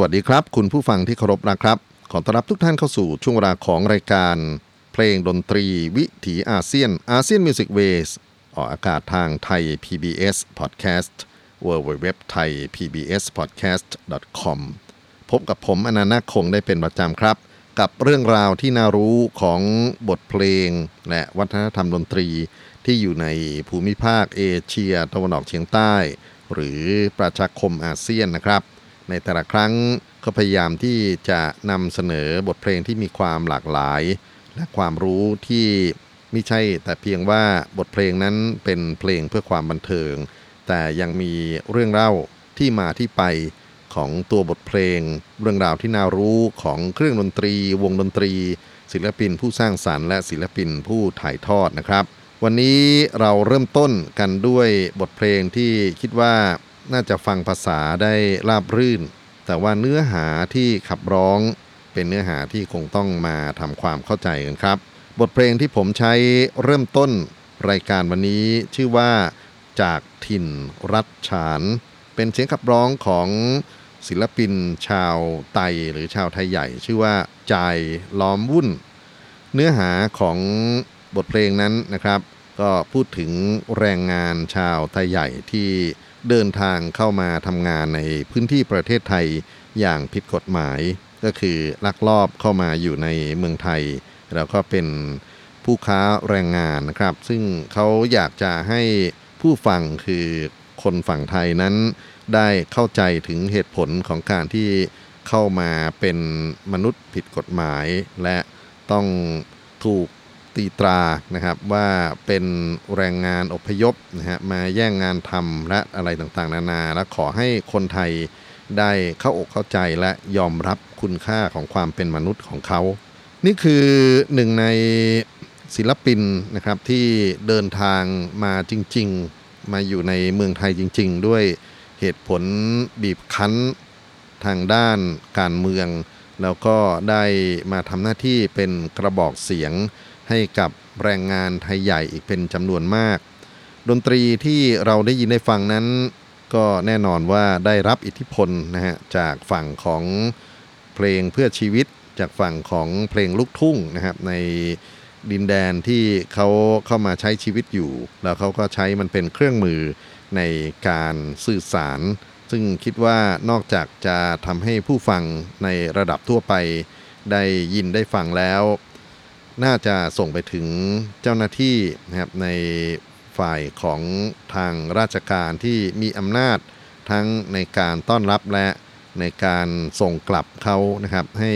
สวัสดีครับ คุณผู้ฟังที่เคารพนะครับ ขอต้อนรับทุกท่านเข้าสู่ช่วงเวลาของรายการ เพลงดนตรีวิถีอาเซียน ASEAN Music Wave ออกอากาศทางไทย PBS Podcast w w w t h a i PBS Podcast com พบกับผมอนันต์คงได้เป็นประจำครับ กับเรื่องราวที่น่ารู้ของบทเพลง และวัฒนธรรมดนตรีที่อยู่ในภูมิภาคเอเชียตะวันออกเฉียงใต้ หรือประชาคมอาเซียนนะครับ ในแต่ละครั้งก็พยายามที่จะนำเสนอบทเพลงที่มีความหลากหลาย และความรู้ที่ไม่ใช่แต่เพียงว่าบทเพลงนั้นเป็นเพลงเพื่อความบันเทิง แต่ยังมีเรื่องเล่าที่มาที่ไปของตัวบทเพลง เรื่องราวที่น่ารู้ของเครื่องดนตรี วงดนตรี ศิลปินผู้สร้างสรรค์และศิลปินผู้ถ่ายทอดนะครับ วันนี้เราเริ่มต้นกันด้วยบทเพลงที่คิดว่า น่าจะฟังภาษาได้ราบรื่น แต่ว่าเนื้อหาที่ขับร้องเป็นเนื้อหาที่คงต้องมาทำความเข้าใจกันครับ บทเพลงที่ผมใช้เริ่มต้นรายการวันนี้ชื่อว่าจากถิ่นรัฐฉาน เป็นเสียงขับร้องของศิลปินชาวไตหรือชาวไทยใหญ่ ชื่อว่าใจล้อมวุ่น เนื้อหาของบทเพลงนั้นนะครับ ก็พูดถึงแรงงานชาวไทยใหญ่ที่ เดินทางเข้ามาทำงานในพื้นที่ประเทศไทยอย่างผิดกฎหมาย ก็คือลักลอบเข้ามาอยู่ในเมืองไทย แล้วก็เป็นผู้ค้าแรงงานนะครับ ซึ่งเขาอยากจะให้ผู้ฟังคือคนฝั่งไทยนั้น ได้เข้าใจถึงเหตุผลของการที่เข้ามาเป็นมนุษย์ผิดกฎหมาย และต้องถูก ตีตรานะครับว่าเป็นแรงงานอพยพนะฮะมาแย่งงานทำและอะไรต่างๆ นานา และขอให้คนไทยได้เข้าอกเข้าใจและยอมรับคุณค่าของความเป็นมนุษย์ของเขา นี่คือหนึ่งในศิลปินนะครับที่เดินทางมาจริง ๆ มาอยู่ในเมืองไทยจริง ๆ ด้วยเหตุผลบีบคั้นทางด้านการเมือง แล้วก็ได้มาทำหน้าที่เป็นกระบอกเสียง ให้กับแรงงานไทยใหญ่อีกเป็นจำนวนมาก ดนตรีที่เราได้ยินได้ฟังนั้น ก็แน่นอนว่าได้รับอิทธิพลนะฮะจากฝั่งของเพลงเพื่อชีวิต จากฝั่งของเพลงลูกทุ่งนะครับในดินแดนที่เขาเข้ามาใช้ชีวิตอยู่ แล้วเขาก็ใช้มันเป็นเครื่องมือในการสื่อสาร ซึ่งคิดว่านอกจากจะทำให้ผู้ฟังในระดับทั่วไป ได้ยินได้ฟังแล้ว น่าจะส่งไปถึงเจ้าหน้าที่นะครับในฝ่ายของทางราชการที่มีอำนาจทั้งในการต้อนรับและในการส่งกลับเขานะครับ ให้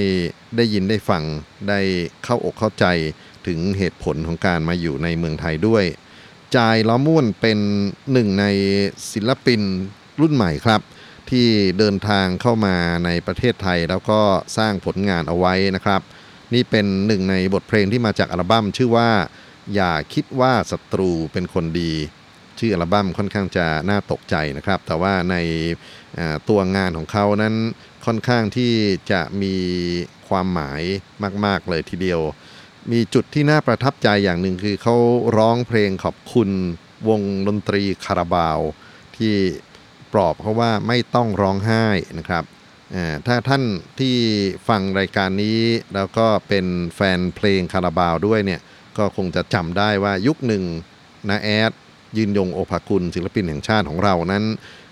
ได้ยินได้ฟังได้เข้าอกเข้าใจถึงเหตุผลของการมาอยู่ในเมืองไทยด้วย จายล้อม่วนเป็นหนึ่งในศิลปินรุ่นใหม่ครับ ที่เดินทางเข้ามาในประเทศไทยแล้วก็สร้างผลงานเอาไว้นะครับ นี่เป็นหนึ่งในบทเพลงที่มาจากอัลบั้มชื่อว่า อย่าคิดว่าศัตรูเป็นคนดี ชื่ออัลบั้มค่อนข้างจะน่าตกใจนะครับ แต่ว่าในตัวงานของเขานั้นค่อนข้างที่จะมีความหมายมาก ๆ เลยทีเดียว มีจุดที่น่าประทับใจอย่างหนึ่งคือเขาร้องเพลงขอบคุณวงดนตรีคาราบาว ที่ปลอบเขาว่าไม่ต้องร้องไห้นะครับ ถ้าท่านที่ฟังรายการนี้แล้วก็เป็นแฟนเพลงคาราบาวด้วยเนี่ยก็คงจะจำได้ว่ายุคหนึ่งนาแอดยืนยงโอภากุลศิลปินแห่งชาติของเรานั้น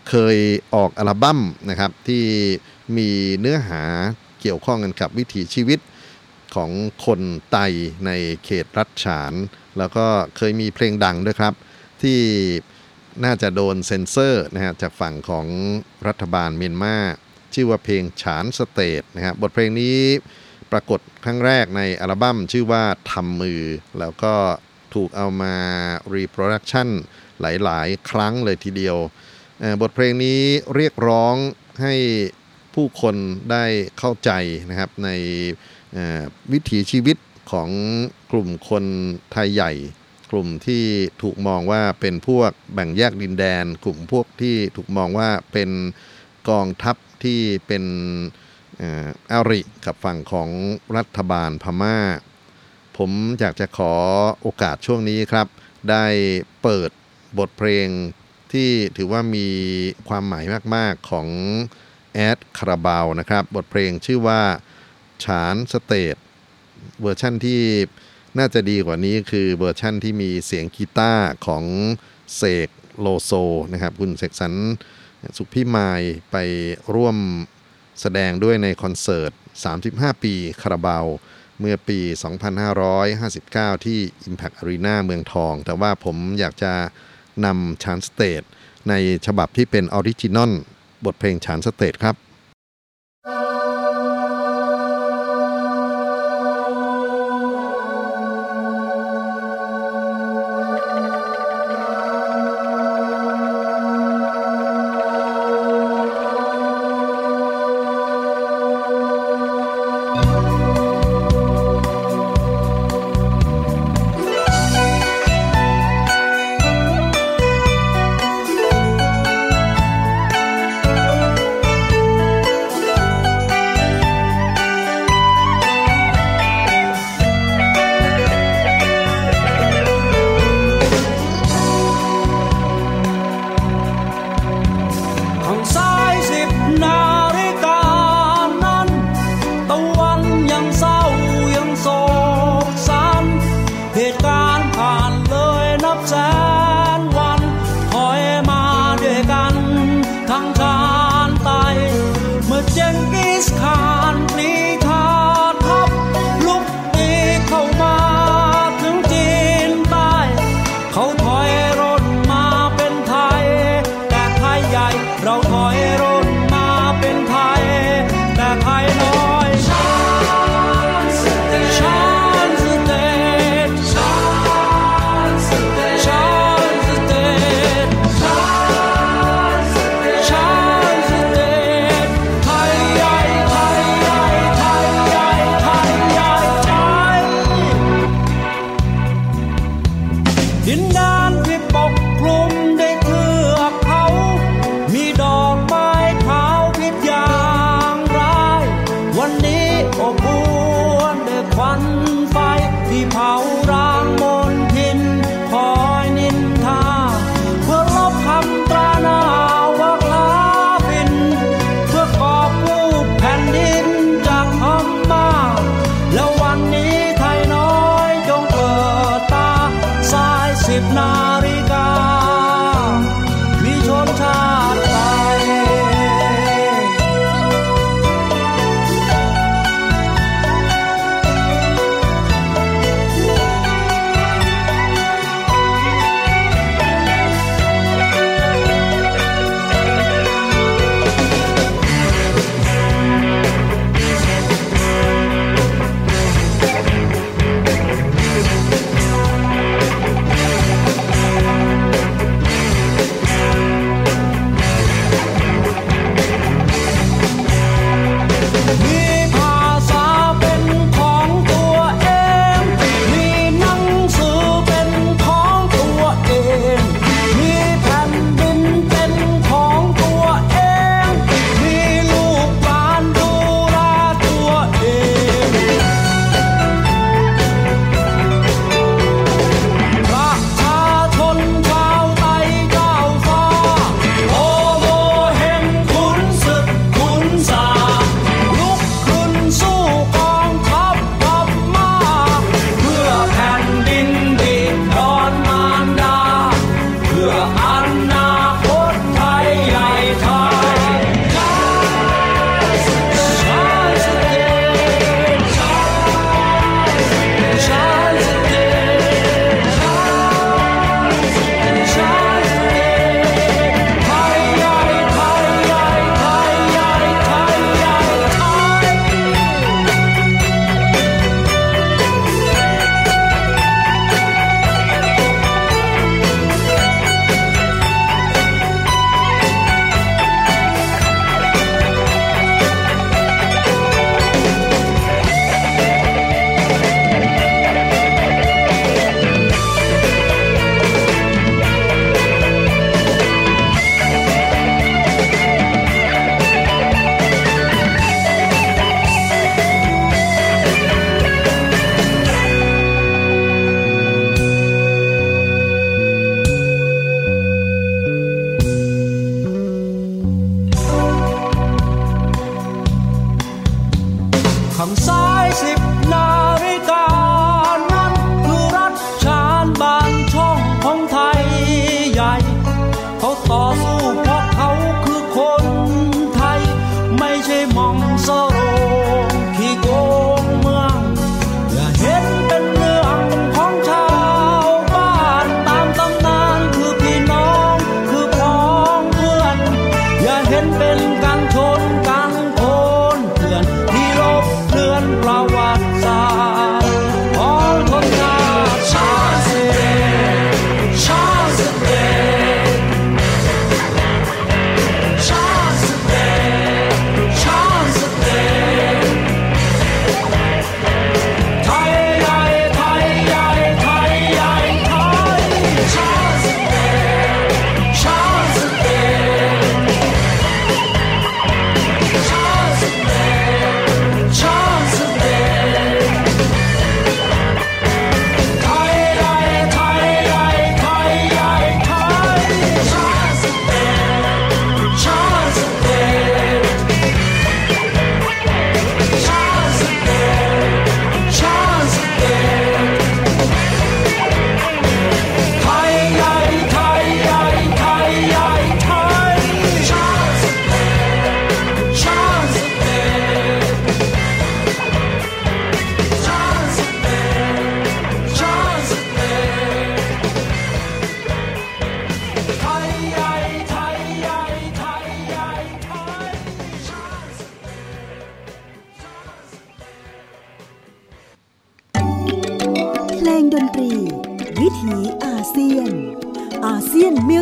เคยออกอัลบั้มนะครับที่มีเนื้อหาเกี่ยวข้องกันกับวิถีชีวิตของคนไตในเขตรัฐฉาน แล้วก็เคยมีเพลงดังด้วยครับ ที่น่าจะโดนเซ็นเซอร์นะฮะจากฝั่งของรัฐบาลเมียนมา ชื่อว่าเพลง Shan State นะครับบทเพลงนี้ปรากฏครั้งแรกในอัลบั้มชื่อว่าทำมือ แล้วก็ถูกเอามารีโปรดักชันหลาย ๆ ครั้งเลยทีเดียว บทเพลงนี้เรียกร้องให้ผู้คนได้เข้าใจนะครับในวิถีชีวิตของกลุ่มคนไทยใหญ่ กลุ่มที่ถูกมองว่าเป็นพวกแบ่งแยกดินแดน กลุ่มพวกที่ถูกมองว่าเป็นกองทัพ ที่เป็นอาริกับฝั่งของรัฐบาลพม่า ผมอยากจะขอโอกาสช่วงนี้ครับ ได้เปิดบทเพลงที่ถือว่ามีความหมายมาก ๆ ของแอดคาราบาวนะครับ บทเพลงชื่อว่าฉาน State เวอร์ชั่นที่น่าจะดีกว่านี้คือเวอร์ชั่นที่มีเสียงกีตาร์ของเสกโลโซนะครับ คุณเสกสรร ศุขพิมายไปร่วมแสดงด้วยในคอนเสิร์ต 35 ปีคาราบาวเมื่อปี 2559 ที่ Impact Arena เมืองทอง แต่ว่าผมอยากจะนำฉาน State ในฉบับที่เป็น original บทเพลงฉาน State ครับ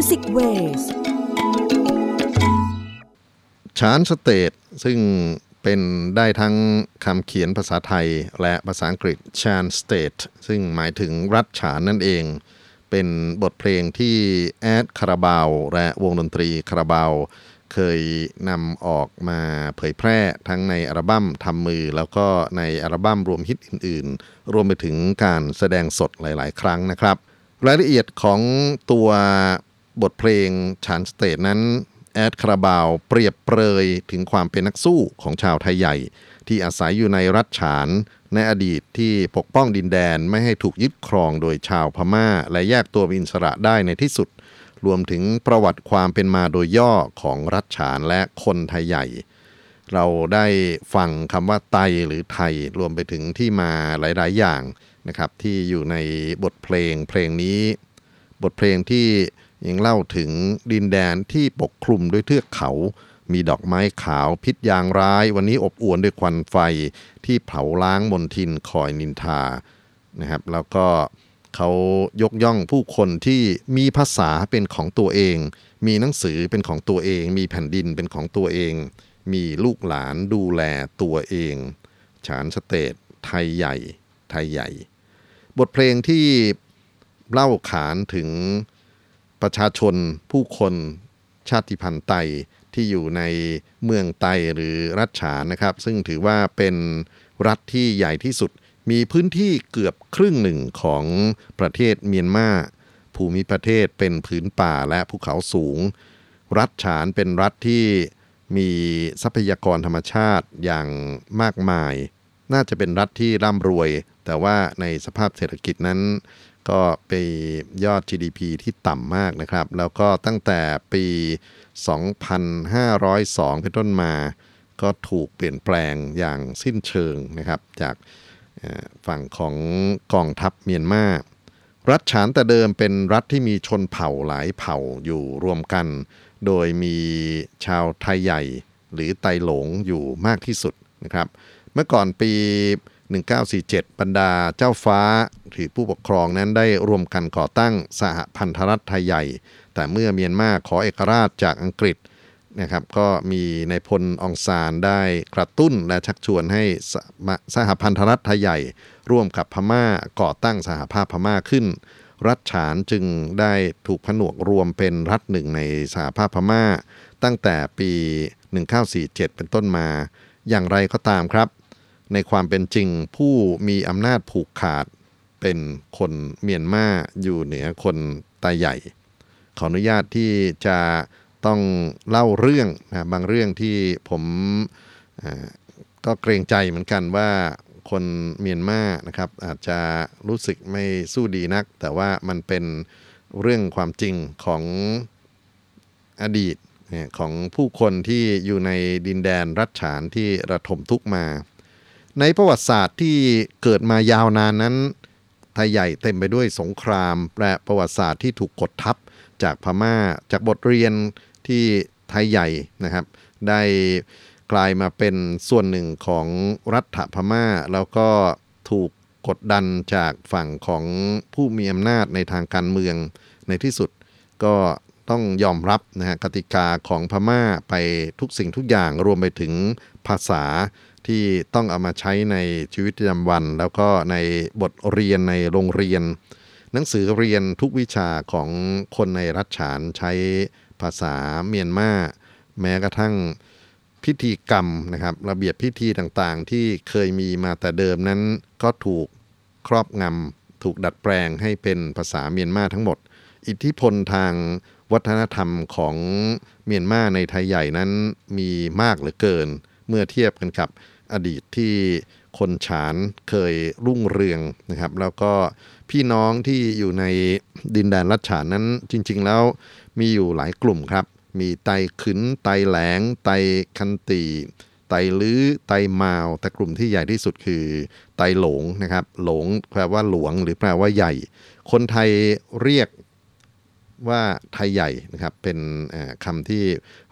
ASEAN Music Waveฉาน State ซึ่งเป็นได้ทั้งคำเขียนภาษาไทยและภาษาอังกฤษ Shan State ซึ่งหมายถึงรัฐฉานนั่นเอง เป็นบทเพลงที่แอดคาราบาวและวงดนตรีคาราบาวเคยนำออกมาเผยแพร่ทั้งในอัลบั้มทำมือ แล้วก็ในอัลบั้มรวมฮิตอื่น ๆ รวมไปถึงการแสดงสดหลาย ๆ ครั้งนะครับ รายละเอียดของตัว บทเพลงฉาน State นั้นแอดคาราบาวเปรียบเปรยถึงความเป็นนักสู้ของชาวไทยใหญ่ ที่อาศัยอยู่ในรัฐฉานในอดีตที่ปกป้องดินแดนไม่ให้ถูกยึดครองโดยชาวพม่า และแยกตัวเป็นอิสระได้ในที่สุด รวมถึงประวัติความเป็นมาโดยย่อของรัฐฉานและคนไทยใหญ่ เราได้ฟังคำว่าไตหรือไทยรวมไปถึงที่มาหลาย ๆ อย่างนะครับที่อยู่ในบทเพลงเพลงนี้ บทเพลงที่ ยังเล่าถึงดินแดนที่ปกคลุมด้วยเทือกเขา มีดอกไม้ขาวพิษยางร้าย วันนี้อบอวลด้วยควันไฟที่เผาล้างมนทินคอยนินทานะครับ แล้วก็เขายกย่องผู้คนที่มีภาษาเป็นของตัวเอง มีหนังสือเป็นของตัวเอง มีแผ่นดินเป็นของตัวเอง มีลูกหลานดูแลตัวเอง ฉานสเตทไทยใหญ่ ไทยใหญ่ บทเพลงที่เล่าขานถึง ประชาชนผู้คนชาติพันธุ์ไตที่อยู่ในเมืองไตหรือรัฐฉานนะครับ ซึ่งถือว่าเป็นรัฐที่ใหญ่ที่สุด มีพื้นที่เกือบครึ่งหนึ่งของประเทศเมียนมาภูมิประเทศเป็นพื้นป่าและภูเขาสูง รัฐฉานเป็นรัฐที่มีทรัพยากรธรรมชาติอย่างมากมาย น่าจะเป็นรัฐที่ร่ำรวย แต่ว่าในสภาพเศรษฐกิจนั้น ก็ไปยอด GDP ที่ต่ำมากนะครับ แล้วก็ตั้งแต่ปี 2502 เป็นต้นมา ก็ถูกเปลี่ยนแปลงอย่างสิ้นเชิงนะครับ จากฝั่งของกองทัพเมียนมารัฐฉานแต่เดิมเป็นรัฐที่มีชนเผ่าหลายเผ่าอยู่รวมกัน โดยมีชาวไทยใหญ่หรือไตหลงอยู่มากที่สุดนะครับ เมื่อก่อนปี 1947 บรรดาเจ้าฟ้าหรือผู้ปกครองนั้นได้รวมกันก่อตั้งสหพันธรัฐไทยใหญ่ แต่เมื่อเมียนมาขอเอกราชจากอังกฤษนะครับก็มีในพลองซานได้กระตุ้นและชักชวนให้สหพันธรัฐไทยใหญ่ ร่วมกับพม่าก่อตั้งสหภาพพม่าขึ้น รัฐฉานจึงได้ถูกผนวกรวมเป็นรัฐหนึ่งในสหภาพพม่า ตั้งแต่ปี 1947 เป็นต้นมา อย่างไรก็ตามครับ ในความเป็นจริงผู้มีอำนาจผูกขาดเป็นคนเมียนมาอยู่เหนือคนตาใหญ่ ขออนุญาตที่จะต้องเล่าเรื่องนะบางเรื่องที่ผมก็เกรงใจเหมือนกันว่าคนเมียนมานะครับอาจจะรู้สึกไม่สู้ดีนัก แต่ว่ามันเป็นเรื่องความจริงของอดีตของผู้คนที่อยู่ในดินแดนรัฐฉานที่ระทมทุกมา ในประวัติศาสตร์ที่เกิดมายาวนานนั้น ไทยใหญ่เต็มไปด้วยสงคราม และประวัติศาสตร์ที่ถูกกดทับจากพม่าจากบทเรียนที่ไทยใหญ่นะครับ ได้กลายมาเป็นส่วนหนึ่งของรัฐพม่า แล้วก็ถูกกดดันจากฝั่งของผู้มีอำนาจในทางการเมืองในที่สุด ก็ต้องยอมรับนะฮะกติกาของพม่าไปทุกสิ่งทุกอย่างรวมไปถึงภาษา ที่ต้องเอามาใช้ในชีวิตประจำวัน แล้วก็ในบทเรียนในโรงเรียน หนังสือเรียนทุกวิชาของคนในรัฐฉานใช้ภาษาเมียนมาแม้กระทั่งพิธีกรรมนะครับ ระเบียบพิธีต่างๆ ที่เคยมีมาแต่เดิมนั้นก็ถูกครอบงำถูกดัดแปลงให้เป็นภาษาเมียนมาทั้งหมด อิทธิพลทางวัฒนธรรมของเมียนมาในไทยใหญ่นั้นมีมากเหลือเกิน เมื่อเทียบกันกับ อดีตที่คนฉานเคยรุ่งเรืองนะครับ แล้วก็พี่น้องที่อยู่ในดินแดนรัชฉานนั้นจริง ๆ แล้วมีอยู่หลายกลุ่มครับ มีไตขึ้นไตแหลง ไตคันตีไตลื้อไตมาว แต่กลุ่มที่ใหญ่ที่สุดคือ ไตหลงนะครับ หลงแปลว่าหลวงหรือแปลว่าใหญ่ คนไทยเรียกว่าไทยใหญ่นะครับเป็นคำที่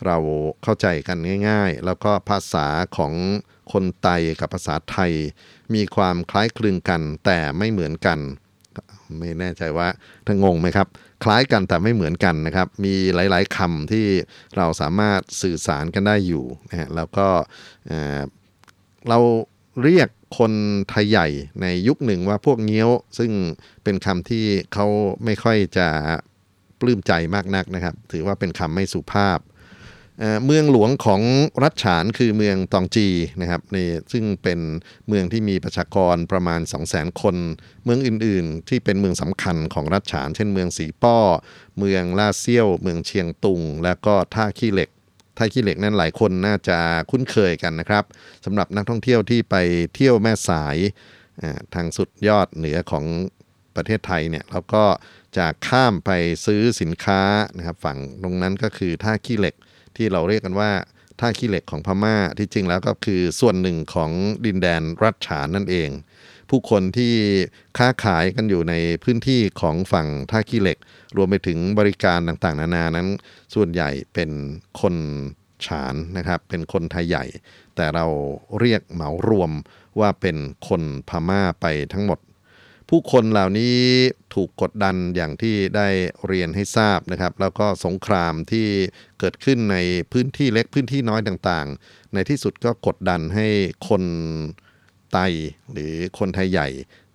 เราเข้าใจกันง่าย ๆ แล้วก็ภาษาของ คนไตกับภาษาไทย มีความคล้ายคลึงกันแต่ไม่เหมือนกัน ไม่แน่ใจว่าถ้านงงไหมครับ คล้ายกันแต่ไม่เหมือนกันนะครับ มีหลาย ๆคำที่เราสามารถสื่อสารกันได้อยู่นะฮะแล้วก็เราเรียกคนไทยใหญ่ในยุคหนึ่งว่าพวกเงี้ยว ซึ่งเป็นคำที่เขาไม่ค่อยจะปลื้มใจมากนักนะครับ ถือว่าเป็นคำไม่สุภาพ เมืองหลวงของรัฐฉานคือเมืองตองจีนะครับในซึ่งเป็นเมืองที่มีประชากรประมาณ 2 0 0 0 0 0 คน เมืองอื่นๆ ที่เป็นเมืองสำคัญของรัฐฉาน เช่นเมืองสีป้อ เมืองลาเซียว เมืองเชียงตุง แล้วก็ท่าขี้เหล็กท่าขี้เหล็กนั้นหลายคนน่าจะคุ้นเคยกันนะครับสำหรับนักท่องเที่ยวที่ไปเที่ยวแม่สายทางสุดยอดเหนือของประเทศไทยเนี่ยเราก็จะข้ามไปซื้อสินค้านะครับฝั่งตรงนั้นก็คือท่าขี้เหล็ก ที่เราเรียกกันว่าท่าขี้เหล็กของพม่าที่จริงแล้วก็คือส่วนหนึ่งของดินแดนรัฐฉานนั่นเอง ผู้คนที่ค้าขายกันอยู่ในพื้นที่ของฝั่งท่าขี้เหล็ก รวมไปถึงบริการต่างๆ นานานั้น ส่วนใหญ่เป็นคนฉานนะครับ เป็นคนไทยใหญ่ แต่เราเรียกเหมารวมว่าเป็นคนพม่าไปทั้งหมด ผู้คนเหล่านี้ถูกกดดันอย่างที่ได้เรียนให้ทราบนะครับ แล้วก็สงครามที่เกิดขึ้นในพื้นที่เล็กพื้นที่น้อยต่างๆ ในที่สุดก็กดดันให้คนไตหรือคนไทยใหญ่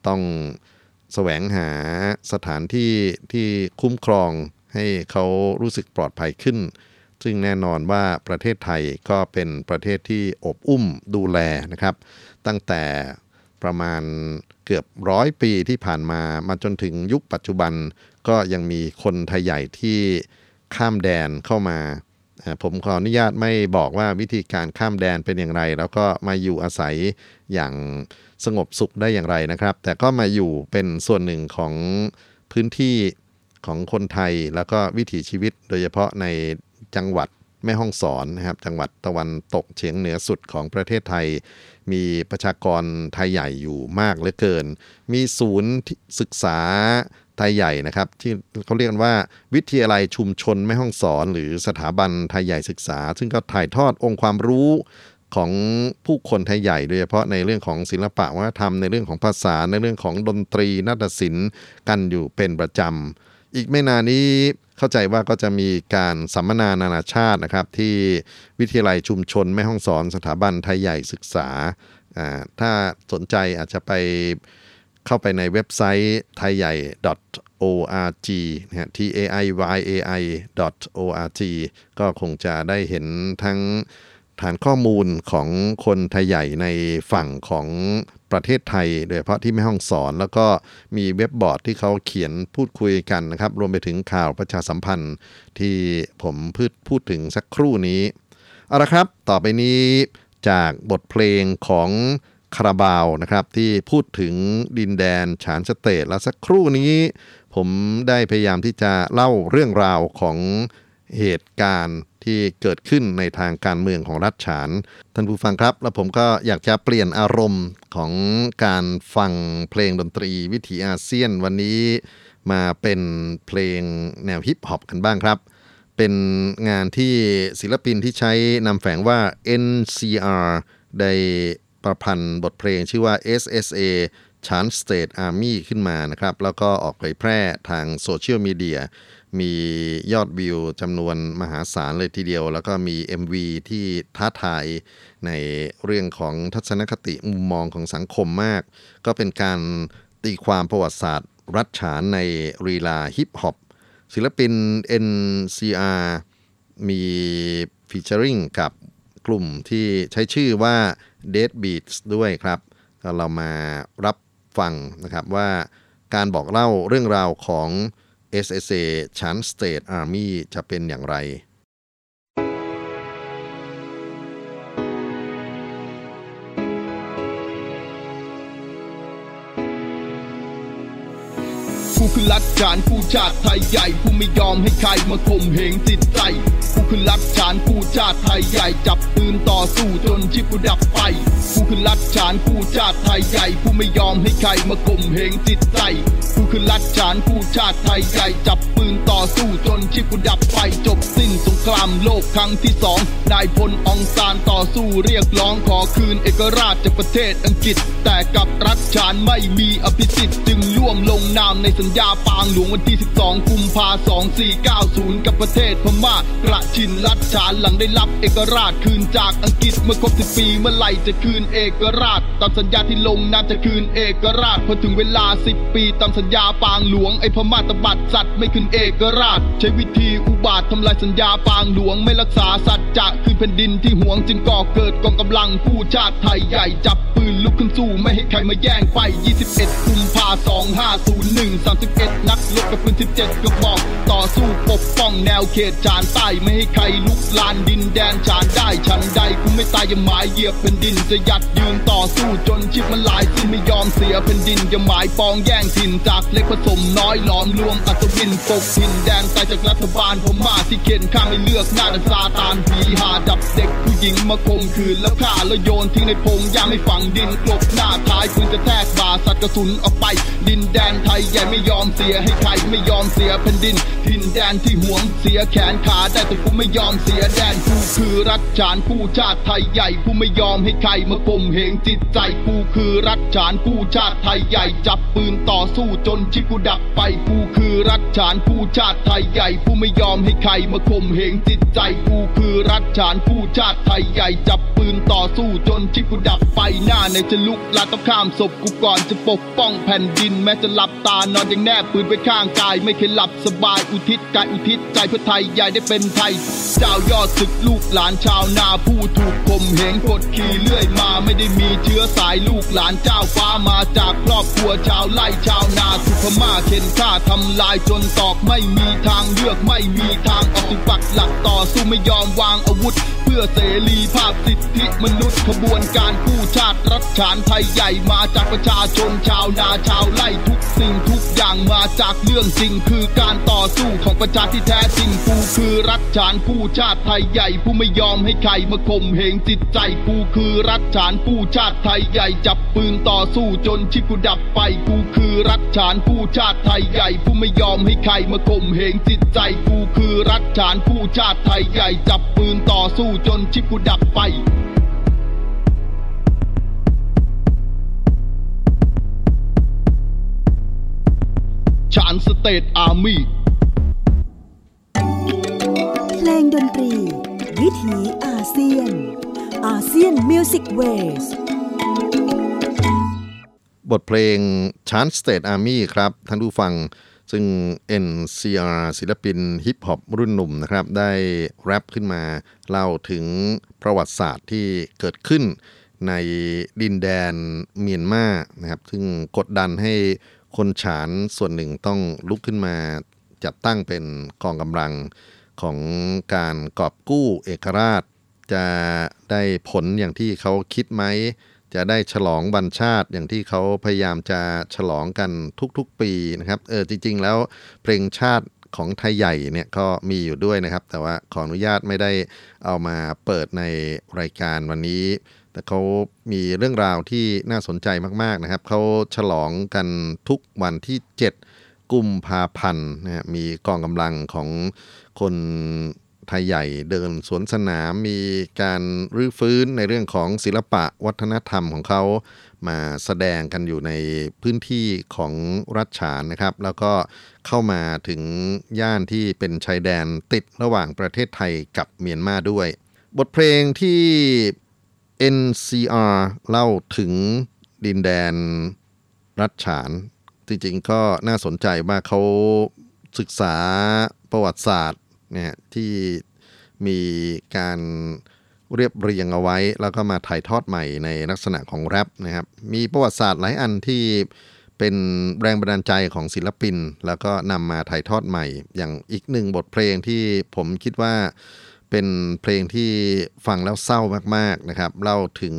ต้องแสวงหาสถานที่ที่คุ้มครองให้เขารู้สึกปลอดภัยขึ้น ซึ่งแน่นอนว่าประเทศไทยก็เป็นประเทศที่อบอุ้มดูแลนะครับ ตั้งแต่ ประมาณเกือบร้อยปีที่ผ่านมามาจนถึงยุคปัจจุบัน ก็ยังมีคนไทยใหญ่ที่ข้ามแดนเข้ามา ผมขออนุญาตไม่บอกว่าวิธีการข้ามแดนเป็นอย่างไร แล้วก็มาอยู่อาศัยอย่างสงบสุขได้อย่างไรนะครับ แต่ก็มาอยู่เป็นส่วนหนึ่งของพื้นที่ของคนไทยแล้วก็วิถีชีวิตโดยเฉพาะในจังหวัดแม่ฮ่องสอนนะครับ จังหวัดตะวันตกเฉียงเหนือสุดของประเทศไทย มีประชากรไทยใหญ่อยู่มากเหลือเกิน มีศูนย์ศึกษาไทยใหญ่นะครับ ที่เขาเรียกกันว่า วิทยาลัยชุมชนแม่ห้องสอน หรือสถาบันไทยใหญ่ศึกษา ซึ่งก็ถ่ายทอดองค์ความรู้ของผู้คนไทยใหญ่ โดยเฉพาะในเรื่องของศิลปะวัฒนธรรมในเรื่องของภาษาในเรื่องของดนตรีนาฏศิลป์กันอยู่เป็นประจำอีกไม่นานนี้ เข้าใจว่าก็จะมีการสัมมนานานาชาตินะครับ ที่วิทยาลัยชุมชนแม่ห้องสอนสถาบันไทยใหญ่ศึกษา ถ้าสนใจอาจจะไปเข้าไปในเว็บไซต์ไทยใหญ่ org นะฮะ t a i y a i org ก็คงจะได้เห็นทั้ง ฐานข้อมูลของคนไทยใหญ่ในฝั่งของประเทศไทย โดยเฉพาะที่แม่ห้องสอน แล้วก็มีเว็บบอร์ดที่เขาเขียนพูดคุยกันนะครับ รวมไปถึงข่าวประชาสัมพันธ์ที่ผมพูดพูดถึงสักครู่นี้ เอาละครับ ต่อไปนี้จากบทเพลงของคาราบาวนะครับ ที่พูดถึงดินแดนฉานสเตทแล้วสักครู่นี้ ผมได้พยายามที่จะเล่าเรื่องราวของ เหตุการณ์ที่เกิดขึ้นในทางการเมืองของรัฐฉาน ท่านผู้ฟังครับ แล้วผมก็อยากจะเปลี่ยนอารมณ์ของการฟังเพลงดนตรีวิถีอาเซียนวันนี้มาเป็นเพลงแนวฮิปฮอปกันบ้างครับ เป็นงานที่ศิลปินที่ใช้นำแฝงว่า NCR ได้ประพันธ์บทเพลงชื่อว่า SSA c h a n State Army ขึ้นมานะครับ แล้วก็ออกเผยแพร่ทางโซเชียลมีเดียมียอดวิวจำนวนมหาศาลเลยทีเดียว แล้วก็มี MV ที่ท้าทายในเรื่องของทัศนคติมุมมองของสังคมมาก ก็เป็นการตีความประวัติศาสตร์ รัฐฉานในลีลาฮิปฮอปศิลปิน NCR มี featuring กับกลุ่มที่ใช้ชื่อว่า Dead Beats ด้วยครับ เรามารับ ฟังนะครับว่าการบอกเล่าเรื่องราวของ SSA ชั้น State Army จะเป็นอย่างไร คือรักฐานกูชาติไทยใหญ่กูไม่ยอมให้ใครมาข่มเหงจิตใจกูคือรักฐานกูชาติไทยใหญ่จับปืนต่อสู้จนชีพกูดับไปกูคือรักฐานกูชาติไทยใหญ่กูไม่ยอมให้ใครมาข่มเหงจิตใจกูคือลัดจานกูชาติไทยใหญ่จับปืนต่อสู้จนชีพกูดับไฟจบสิ้นสงครามโลกครั้งที่สองนายพลองซานต่อสู้เรียกร้องขอคืนเอกราชจากประเทศอังกฤษ แต่กับรัฐชานไม่มีอภิสิทธิ์จึงร่วมลงนามในสัญญาาปางหลวงวันที่ 12 กุมภา2490 กับประเทศพม่ากระชินรัฐชานหลังได้รับเอกราชคืนจากอังกฤษเมื่อครบ10ปีเมื่อไหร่จะคืนเอกราช ตามสัญญาที่ลงนามจะคืนเอกราชพอถึงเวลา 10 ปีตามสัญญาปางหลวงไอ้พม่าตบัดสัตว์ไม่คืนเอกราช ใช้วิธีอุบาททำลายสัญญาปางหลวงไม่รักษาสัจจะคืนแผ่นดินที่หวงจึงก่อเกิดกองกำลังผู้ชาติไทยใหญ่จับปืนลุกขึ้นสู้ไม่ให้ใครมาแย่งไป 21 กุมภา2501 31นักรบกับปืน17กระบอก ต่อสู้ปกป้องแนวเขตจานใต้ไม่ให้ใครลุกลานดินแดนจานได้ฉันใดกูไม่ตายอย่าหมายเหยียบแผ่นดินจะยัดยืนต่อสู้จนชีพมันลายสิ้นไม่ยอมเสียแผ่นดินอย่าหมายปองแย่งถิ่นจากเล็กผสมน้อยหลอมรวมอัศวินปกถิ่นแดนตายจากรัฐบาลพม่าที่เข็นข้างให้เลือกหน้าดันซาตานผีหาจับเด็กผู้หญิงมาข่มขืนแล้วฆ่าแล้วโยนทิ้งในพงยามไม่ฝังดินกลบหน้าท้ายปืนจะแทกบาสัตว์กระสุนออกไป ดินแดนไทยใหญ่ไม่ยอมอมเสียให้ใครไม่ยอมเสียแผ่นดินถิ่นแดนที่หวงเสียแขนขาได้แต่กูไม่ยอมเสียแดนกูคือรัฐฉานผู้ชาติไทยใหญ่ผู้ไม่ยอมให้ใครมาข่มเหงจิตใจกูคือรัฐฉานผู้ชาติไทยใหญ่จับปืนต่อสู้จนชีพกูดับไปกูคือรัฐฉานผู้ชาติไทยใหญ่ผู้ไม่ยอมให้ใครมาข่มเหงจิตใจกูคือรัฐฉานผู้ชาติไทยใหญ่จับปืนต่อสู้จนชีพกูดับไปหน้าในจะลุกลาต้องข้ามศพกูก่อนจะปกป้องแผ่นดินแม้จะหลับตานอนยังแนบปืนไปข้างกาย ไม่เคยหลับสบายอุทิศกายอุทิศใจเพื่อไทยใหญ่ได้เป็นไทย เจ้ายอดศึกลูกหลานชาวนาผู้ถูกข่มเหงกดขี่เลื่อยมาไม่ได้มีเชื้อสายลูกหลานเจ้าฟ้ามาจากครอบครัวชาวไร่ชาวนาถูกพม่าเข็นฆ่าทำลายจนตอกไม่มีทางเลือกไม่มีทางออกสู่ปักหลักต่อสู้ไม่ยอมวางอาวุธ พื่อเสรีภาพสิทธิมนุษย์ขบวนการกู้ชาติรัฐฉานไทยใหญ่มาจากประชาชนชาวนาชาวไร่ทุกสิ่งทุกอย่างมาจากเรื่องจริง คือการต่อสู้ของประชาที่แท้จริงกูคือรัฐฉานผู้ชาติไทยใหญ่ผู้ไม่ยอมให้ใครมาข่มเหงจิตใจกูคือรัฐฉานผู้ชาติไทยใหญ่จับปืนต่อสู้จนชีพกูดับไปกูคือรัฐฉานผู้ชาติไทยใหญ่ผู้ไม่ยอมให้ใครมาข่มเหงจิตใจกูคือรัฐฉานผู้ชาติไทยใหญ่จับปืน ต่อสู้จนชีพกูดับไป Shan State Armyเพลงดนตรี วิถีอาเซียน ASEAN Music Waveบทเพลง Chant State Army ครับ ท่านผู้ฟัง ซึ่ง NCR ศิลปินฮิปฮอปรุ่นหนุ่มนะครับ ได้แรปขึ้นมาเล่าถึงประวัติศาสตร์ที่เกิดขึ้นในดินแดนเมียนมานะครับ ซึ่งกดดันให้คนฉานส่วนหนึ่งต้องลุกขึ้นมาจัดตั้งเป็นกองกำลังของการกอบกู้เอกราช จะได้ผลอย่างที่เขาคิดไหม จะได้ฉลองวันชาติอย่างที่เขาพยายามจะฉลองกันทุกๆปีนะครับเออจริง ๆ แล้วเพลงชาติของไทยใหญ่เนี่ยก็มีอยู่ด้วยนะครับ แต่ว่าขออนุญาตไม่ได้เอามาเปิดในรายการวันนี้ แต่เขามีเรื่องราวที่น่าสนใจมากๆนะครับเขาฉลองกันทุกวันที่ 7 กุมภาพันธ์นะฮะมีกองกำลังของคน ไทยใหญ่เดินสวนสนามมีการรื้อฟื้นในเรื่องของศิลปะวัฒนธรรมของเขามาแสดงกันอยู่ในพื้นที่ของรัฐฉานนะครับ แล้วก็เข้ามาถึงย่านที่เป็นชายแดนติดระหว่างประเทศไทยกับเมียนมาด้วย บทเพลงที่ NCR เล่าถึงดินแดนรัฐฉาน จริงๆก็น่าสนใจว่าเขาศึกษาประวัติศาสตร์ เนี่ยที่มีการเรียบเรียงเอาไว้ แล้วก็มาถ่ายทอดใหม่ในลักษณะของแรปนะครับ มีประวัติศาสตร์หลายอันที่เป็นแรงบันดาลใจของศิลปิน แล้วก็นำมาถ่ายทอดใหม่ อย่างอีกหนึ่งบทเพลงที่ผมคิดว่าเป็นเพลงที่ฟังแล้วเศร้ามากๆนะครับเล่าถึง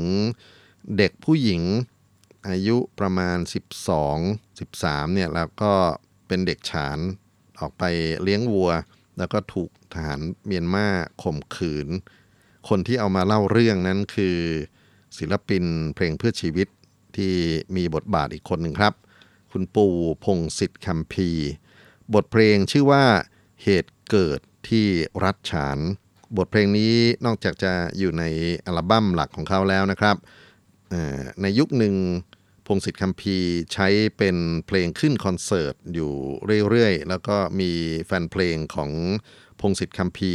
เด็กผู้หญิงอายุประมาณ 12 13เนี่ยแล้วก็เป็นเด็กฉานออกไปเลี้ยงวัว แล้วก็ถูกทหารเมียนมาข่มขืน คนที่เอามาเล่าเรื่องนั้นคือ ศิลปินเพลงเพื่อชีวิตที่มีบทบาทอีกคนหนึ่งครับ คุณปูพงศิษฐ์คำพีบทเพลงชื่อว่าเหตุเกิดที่รัฐฉาน บทเพลงนี้นอกจากจะอยู่ในอัลบั้มหลักของเขาแล้วนะครับ ในยุคหนึ่ง พงศิษฐ์คำพีใช้เป็นเพลงขึ้นคอนเสิร์ตอยู่เรื่อยๆ แล้วก็มีแฟนเพลงของพงศิษฐ์คำพี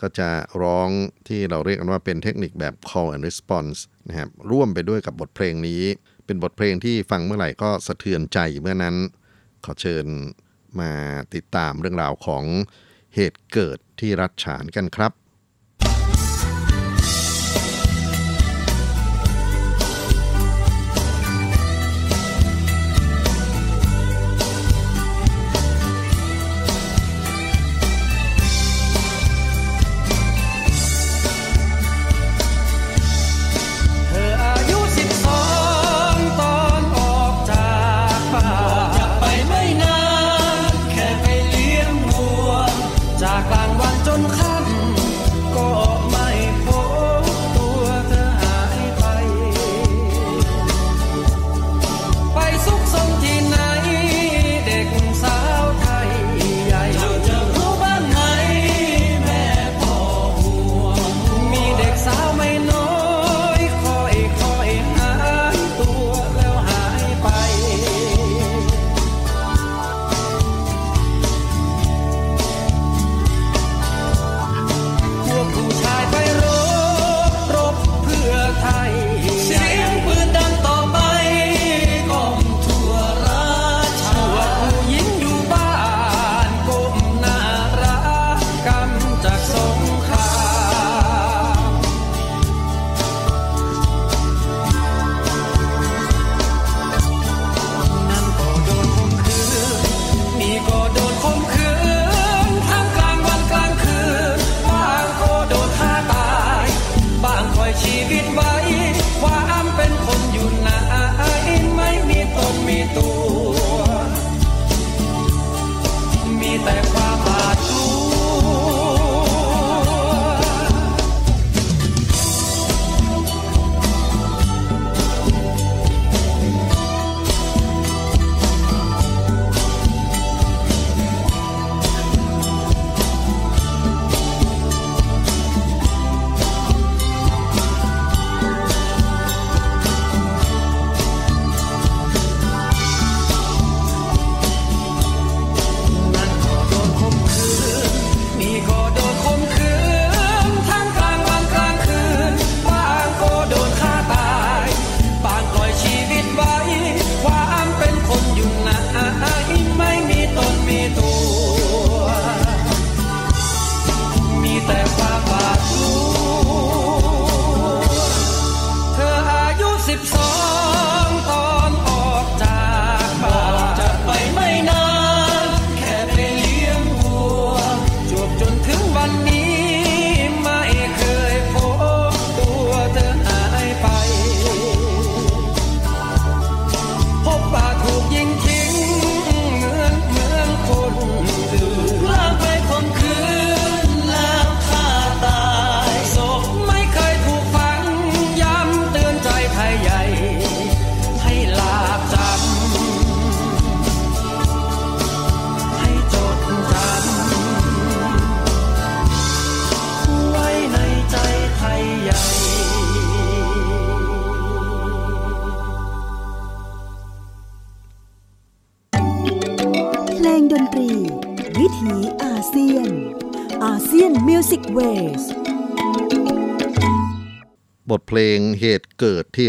ก็จะร้องที่เราเรียกกันว่าเป็นเทคนิคแบบ call and response นะครับร่วมไปด้วยกับบทเพลงนี้ เป็นบทเพลงที่ฟังเมื่อไหร่ก็สะเทือนใจเมื่อนั้น ขอเชิญมาติดตามเรื่องราวของเหตุเกิดที่รัฐฉานกันครับ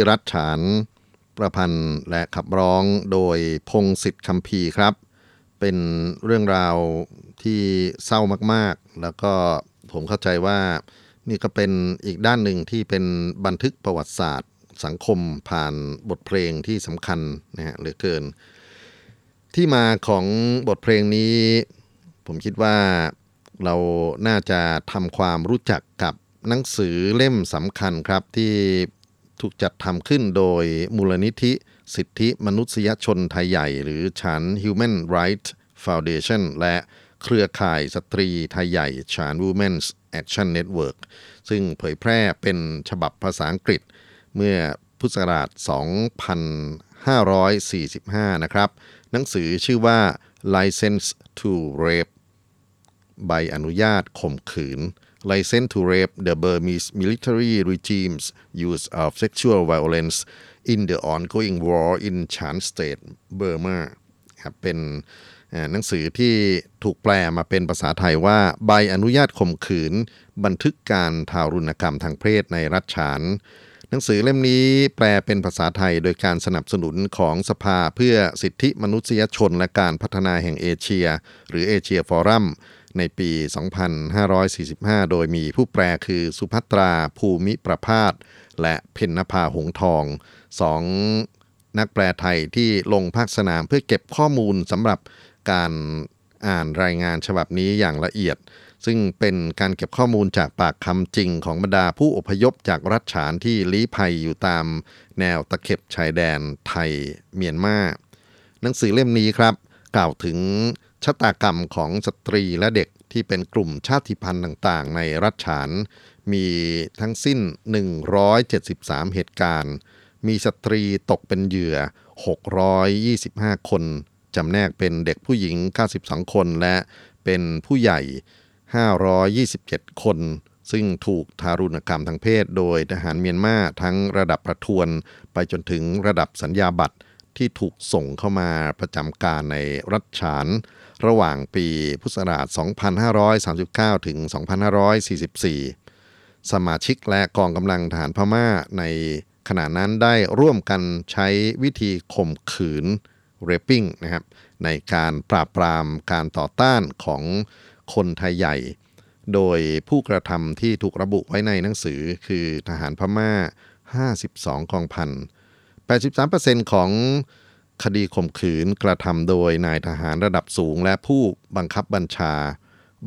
รัฐฉาน ประพันธ์และขับร้องโดยพงศิษฐ์คำพีครับ เป็นเรื่องราวที่เศร้ามากๆ แล้วก็ผมเข้าใจว่านี่ก็เป็นอีกด้านหนึ่งที่เป็นบันทึกประวัติศาสตร์ สังคมผ่านบทเพลงที่สำคัญนะฮะเหลือเกิน ที่มาของบทเพลงนี้ ผมคิดว่าเราน่าจะทำความรู้จักกับหนังสือเล่มสำคัญครับที่ ถูกจัดทำขึ้นโดยมูลนิธิสิทธิมนุษยชนไทยใหญ่ หรือฉัน Human Rights Foundation และเครือข่ายสตรีไทยใหญ่ฉัน Women's Action Network ซึ่งเผยแพร่เป็นฉบับภาษาอังกฤษ เมื่อพุทธศักราช 2545 นะครับ หนังสือชื่อว่า License to Rape ใบอนุญาตข่มขืน License to Rape the Burmese Military Regime's Use of Sexual Violence in the Ongoing War in Chan State Burma ครับเป็นหนังสือที่ถูกแปลมาเป็นภาษาไทยว่า ใบอนุญาตข่มขืน บันทึกการทารุณกรรมทางเพศในรัฐฉาน หนังสือเล่มนี้แปลเป็นภาษาไทยโดยการสนับสนุนของสภาเพื่อสิทธิมนุษยชนและการพัฒนาแห่งเอเชีย หรือเอเชียฟอรัมในปี 2545 โดยมีผู้แปลคือสุภัตรา ภูมิประพาส และเพนนภาหงทองสองนักแปลไทยที่ลงภาคสนามเพื่อเก็บข้อมูลสำหรับการอ่านรายงานฉบับนี้อย่างละเอียด ซึ่งเป็นการเก็บข้อมูลจากปากคำจริงของบรรดาผู้อพยพจากรัฐฉานที่ลี้ภัยอยู่ตามแนวตะเข็บชายแดนไทยเมียนมาหนังสือเล่มนี้ครับ กล่าวถึง ชะตากรรมของสตรีและเด็กที่เป็นกลุ่มชาติพันธุ์ต่างๆ ในรัฐฉาน มีทั้งสิ้น 173 เหตุการณ์ มีสตรีตกเป็นเหยื่อ 625 คนจำแนกเป็นเด็กผู้หญิง 92 คนและเป็นผู้ใหญ่ 527 คน ซึ่งถูกทารุณกรรมทางเพศ โดยทหารเมียนมาทั้งระดับประทวน ไปจนถึงระดับสัญญาบัตร ที่ถูกส่งเข้ามาประจำการในรัฐฉาน ระหว่างปีพุทธศักราช 2539 ถึง 2544 สมาชิกและกองกำลังทหารพม่าในขณะนั้นได้ร่วมกันใช้วิธีข่มขืน raping นะครับในการปราบปรามการต่อต้านของคนไทยใหญ่ โดยผู้กระทำที่ถูกระบุไว้ในหนังสือคือทหารพม่า 52 กองพัน 83%ของคดีข่มขืนกระทำโดยนายทหารระดับสูงและผู้บังคับบัญชา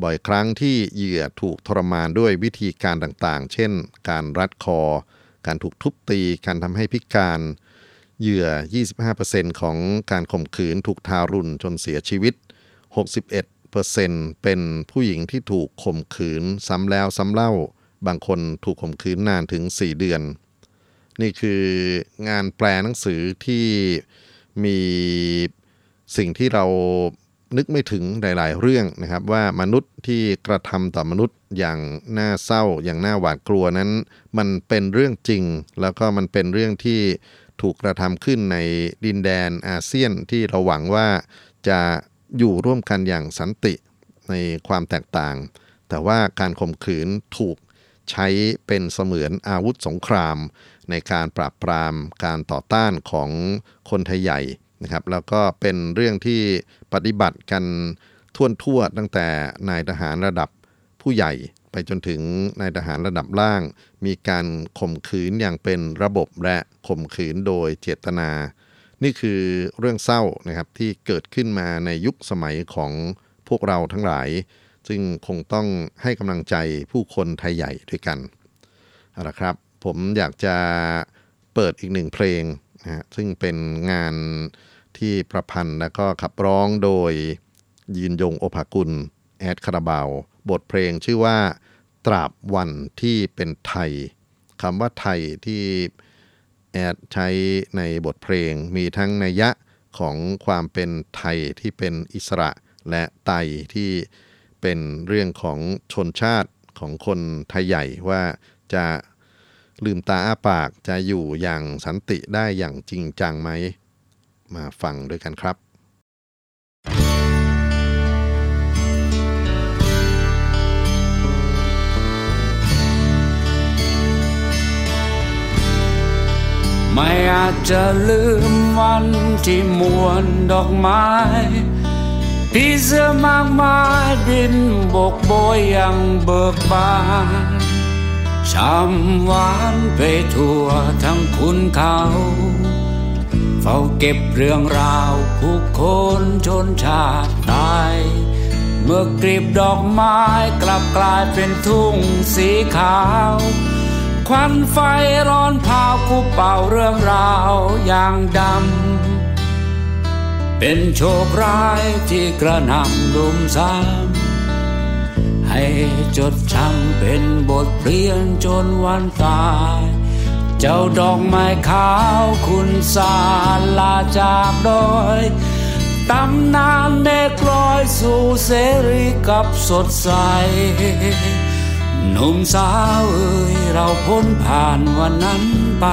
บ่อยครั้งที่เหยื่อถูกทรมานด้วยวิธีการต่างๆ เช่น การรัดคอ การถูกทุบตี การทำให้พิการ เหยื่อ 25%ของการข่มขืนถูกทารุณจนเสียชีวิต 61%เป็นผู้หญิงที่ถูกข่มขืนซ้ำแล้วซ้ำเล่า บางคนถูกข่มขืนนานถึง 4 เดือน นี่คืองานแปลหนังสือที่มีสิ่งที่เรานึกไม่ถึงหลาย ๆ เรื่องนะครับ ว่ามนุษย์ที่กระทำต่อมนุษย์อย่างน่าเศร้า อย่างน่าหวาดกลัวนั้น มันเป็นเรื่องจริง แล้วก็มันเป็นเรื่องที่ถูกกระทำขึ้นในดินแดนอาเซียนที่เราหวังว่าจะอยู่ร่วมกันอย่างสันติในความแตกต่าง แต่ว่าการข่มขืนถูกใช้เป็นเสมือนอาวุธสงคราม ในการปราบปรามการต่อต้านของคนไทยใหญ่นะครับแล้วก็เป็นเรื่องที่ปฏิบัติกันท่วนทั่วตั้งแต่นายทหารระดับผู้ใหญ่ไปจนถึงนายทหารระดับล่าง มีการข่มขืนอย่างเป็นระบบและข่มขืนโดยเจตนา นี่คือเรื่องเศร้านะครับที่เกิดขึ้นมาในยุคสมัยของพวกเราทั้งหลาย ซึ่งคงต้องให้กำลังใจผู้คนไทยใหญ่ด้วยกันเอาละครับ ผมอยากจะเปิดอีกหนึ่งเพลงนะซึ่งเป็นงานที่ประพันธ์และก็ขับร้องโดยยืนยงโอภากุล แอดคาราบาว บทเพลงชื่อว่า ตราบวันที่เป็นไทยคำว่าไทยที่แอดใช้ในบทเพลงมีทั้งนัยยะของความเป็นไทยที่เป็นอิสระและไตที่เป็นเรื่องของชนชาติของคนไทยใหญ่ว่าจะ ลืมตาอ้าปากจะอยู่อย่างสันติได้อย่างจริงจังไหม มาฟังด้วยกันครับไม่อาจจะลืมวันที่มวนดอกไม้พี่เสื้อมากมายบินบกโบยยังเบิกบาน ช้ำหวานไปทั่วทั้งคุณเขา เฝ้าเก็บเรื่องราวผู้คนชนชาติตายเมื่อกลีบดอกไม้กลับกลายเป็นทุ่งสีขาว ควันไฟร้อนเผากูเป่าเรื่องราวอย่างดำ เป็นโชคร้ายที่กระนำลุมซ้ำ ให้จดจำเป็นบทเรียนจนวันตาย เจ้าดอกไม้ขาวคุณสาลาจากดอยตำนานเด็กลอยสู่เสรีกับสดใส หนุ่มสาวเอ่ยเราพ้นผ่านวันนั้นไป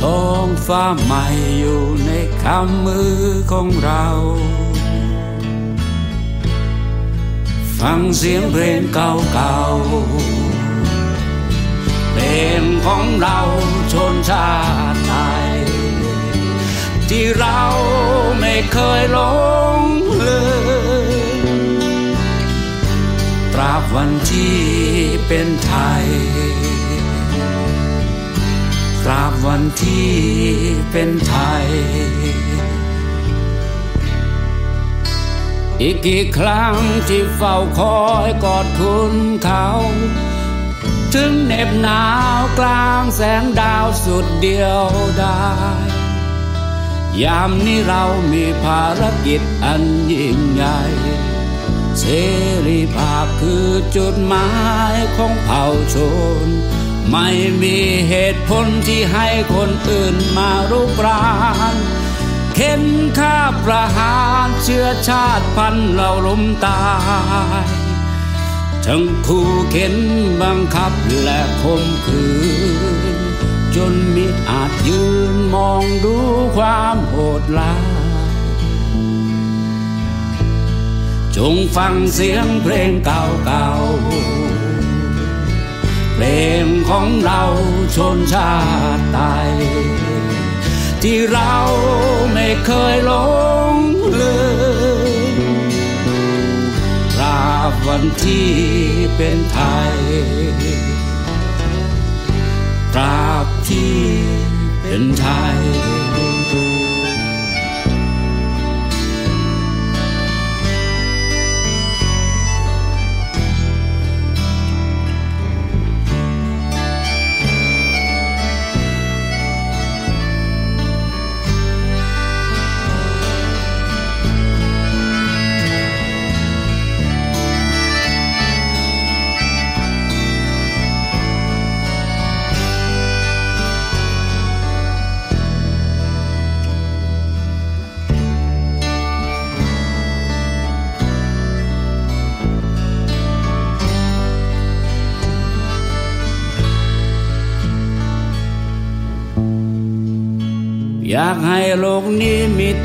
ท้องฟ้าใหม่อยู่ในคำมือของเรา ฟังเสียงเพลงเก่าๆเพลงของเราชนชาติไทยที่เราไม่เคยหลงลืมตราบวันที่เป็นไทย ตราบวันที่เป็นไทย อีกกี่ครั้งที่เฝ้าคอยกอดคุณเขา ถึงเหน็บหนาวกลางแสงดาวสุดเดียวดายยามนี้เรามีภารกิจอันยิ่งใหญ่ เสรีภาพคือจุดหมายของเผ่าชน ไม่มีเหตุผลที่ให้คนอื่นมารุกราน เข็นข้าประหารเชื้อชาติพันธุ์เราล้มตายทั้งคู่เข็นบังคับและข่มขืน จนมิอาจยืนมองดูความโหดร้ายจงฟังเสียงเพลงเก่าๆ เพลงของเราชนชาติไทยที่เรา ไม่เคยหลงลืมตราบวันที่เป็นไทยตราบที่เป็นไทย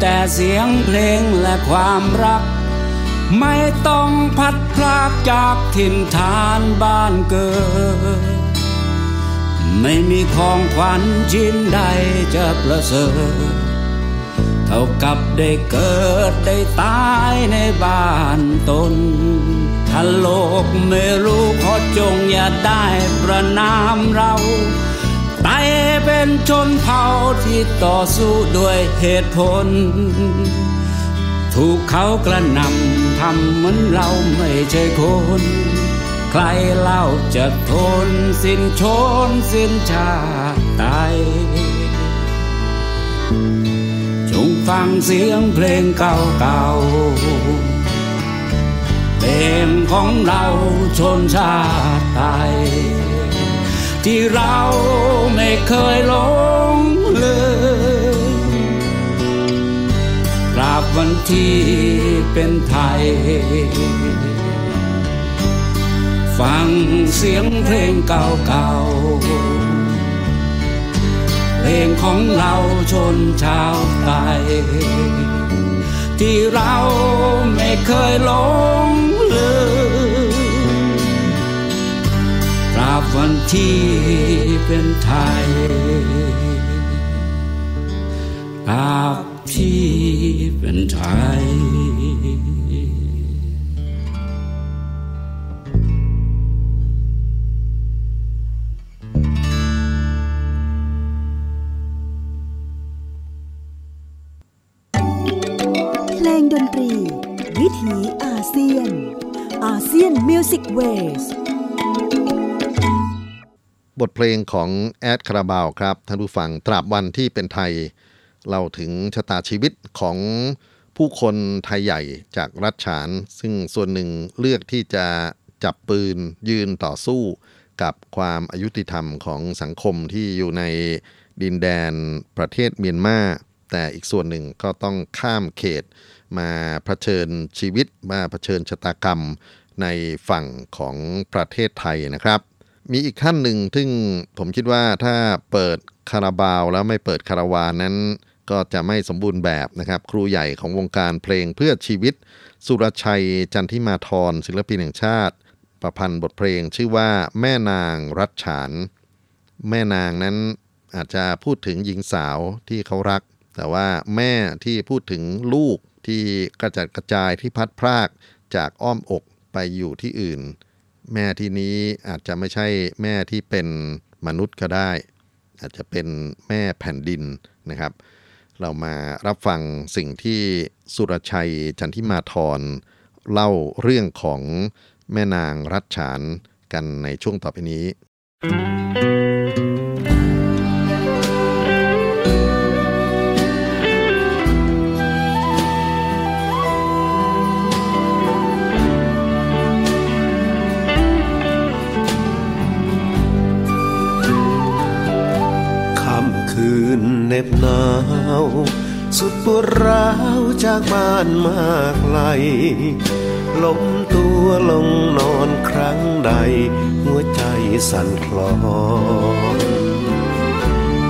แต่เสียงเพลงและความรัก ไม่ต้องพัดพรากจากถิ่นฐานบ้านเกิด ไม่มีของขวัญชิ้นใดจะประเสริฐเท่ากับได้เกิดได้ตายในบ้านตนถ้าโลกไม่รู้ขอจงอย่าได้ประนามเรา เป็นชนเผ่าที่ต่อสู้ด้วยเหตุผล ถูกเขากระนำทำเหมือนเราไม่ใช่คน ใครเล่าจะทนสิ้นชนสิ้นชาติไตจงฟังเสียงเพลงเก่าๆเพลงของเราชนชาติไทย ที่เราไม่เคยหลงลืมตราบวันที่เป็นไทย ฟังเสียงเพลงเก่าๆ เพลงของเราชนชาวไทยที่เราไม่เคยหลง วันที่เป็นไทยตราบที่เป็นไทย บทเพลงของแอดคาราบาวครับท่านผู้ฟังตราบวันที่เป็นไทย เราถึงชะตาชีวิตของผู้คนไทยใหญ่จากรัฐฉาน ซึ่งส่วนหนึ่งเลือกที่จะจับปืนยืนต่อสู้กับความอายุติธรรมของสังคมที่อยู่ในดินแดนประเทศเมียนมาแต่อีกส่วนหนึ่งก็ต้องข้ามเขต มาเผชิญชีวิตมาเผชิญชะตากรรมในฝั่งของประเทศไทยนะครับ มีอีกขั้นหนึ่งซึ่งผมคิดว่าถ้าเปิดคาราบาวแล้วไม่เปิดคาราวานนั้น ก็จะไม่สมบูรณ์แบบนะครับ ครูใหญ่ของวงการเพลงเพื่อชีวิต สุรชัยจันทิมาธรศิลปินแห่งชาติ ประพันธ์บทเพลงชื่อว่าแม่นางรัชฉาน แม่นางนั้นอาจจะพูดถึงหญิงสาวที่เขารัก แต่ว่าแม่ที่พูดถึงลูกที่กระจัดกระจายที่พัดพรากจากอ้อมอกไปอยู่ที่อื่น แม่ที่นี้อาจจะไม่ใช่แม่ที่เป็นมนุษย์ก็ได้ อาจจะเป็นแม่แผ่นดินนะครับ เรามารับฟังสิ่งที่สุรชัยจันทิมาธรเล่าเรื่องของแม่นางรัชฉานกันในช่วงต่อไปนี้ สุดปวดร้าวจากบ้านมากไกลล้มตัวลงนอนครั้งใด หัวใจสั่นคลอน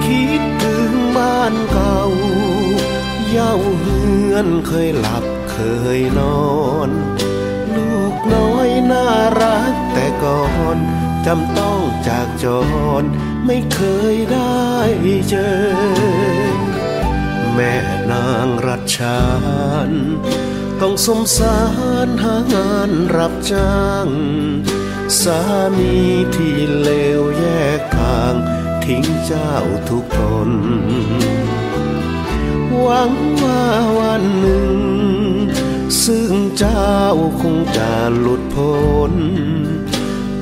คิดถึงบ้านเก่า เย้าเฮือนเคยหลับเคยนอน ลูกน้อยน่ารักแต่ก่อนจำต้องจากจรไม่เคยได้เจอ แม่นางรัชชานต้องสมสารหางานรับจ้าง สามีที่เลวแยกทาง ทิ้งเจ้าทุกตน หวังว่าวันหนึ่ง ซึ่งเจ้าคงจะหลุดพ้น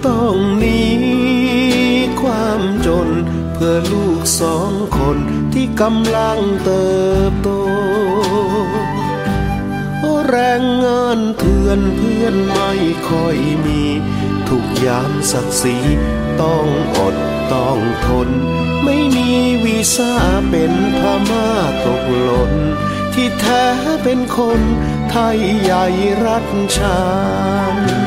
ต้องหนีความจนเพื่อลูกสองคน ที่กำลังเติบโต แรงงานเถื่อนเพื่อนไม่ค่อยมี ทุกยามศักดิ์ศรีต้องอดต้องทน ไม่มีวีซ่าเป็นพม่าตกหล่นที่แท้เป็นคนไทยใหญ่รัฐชาน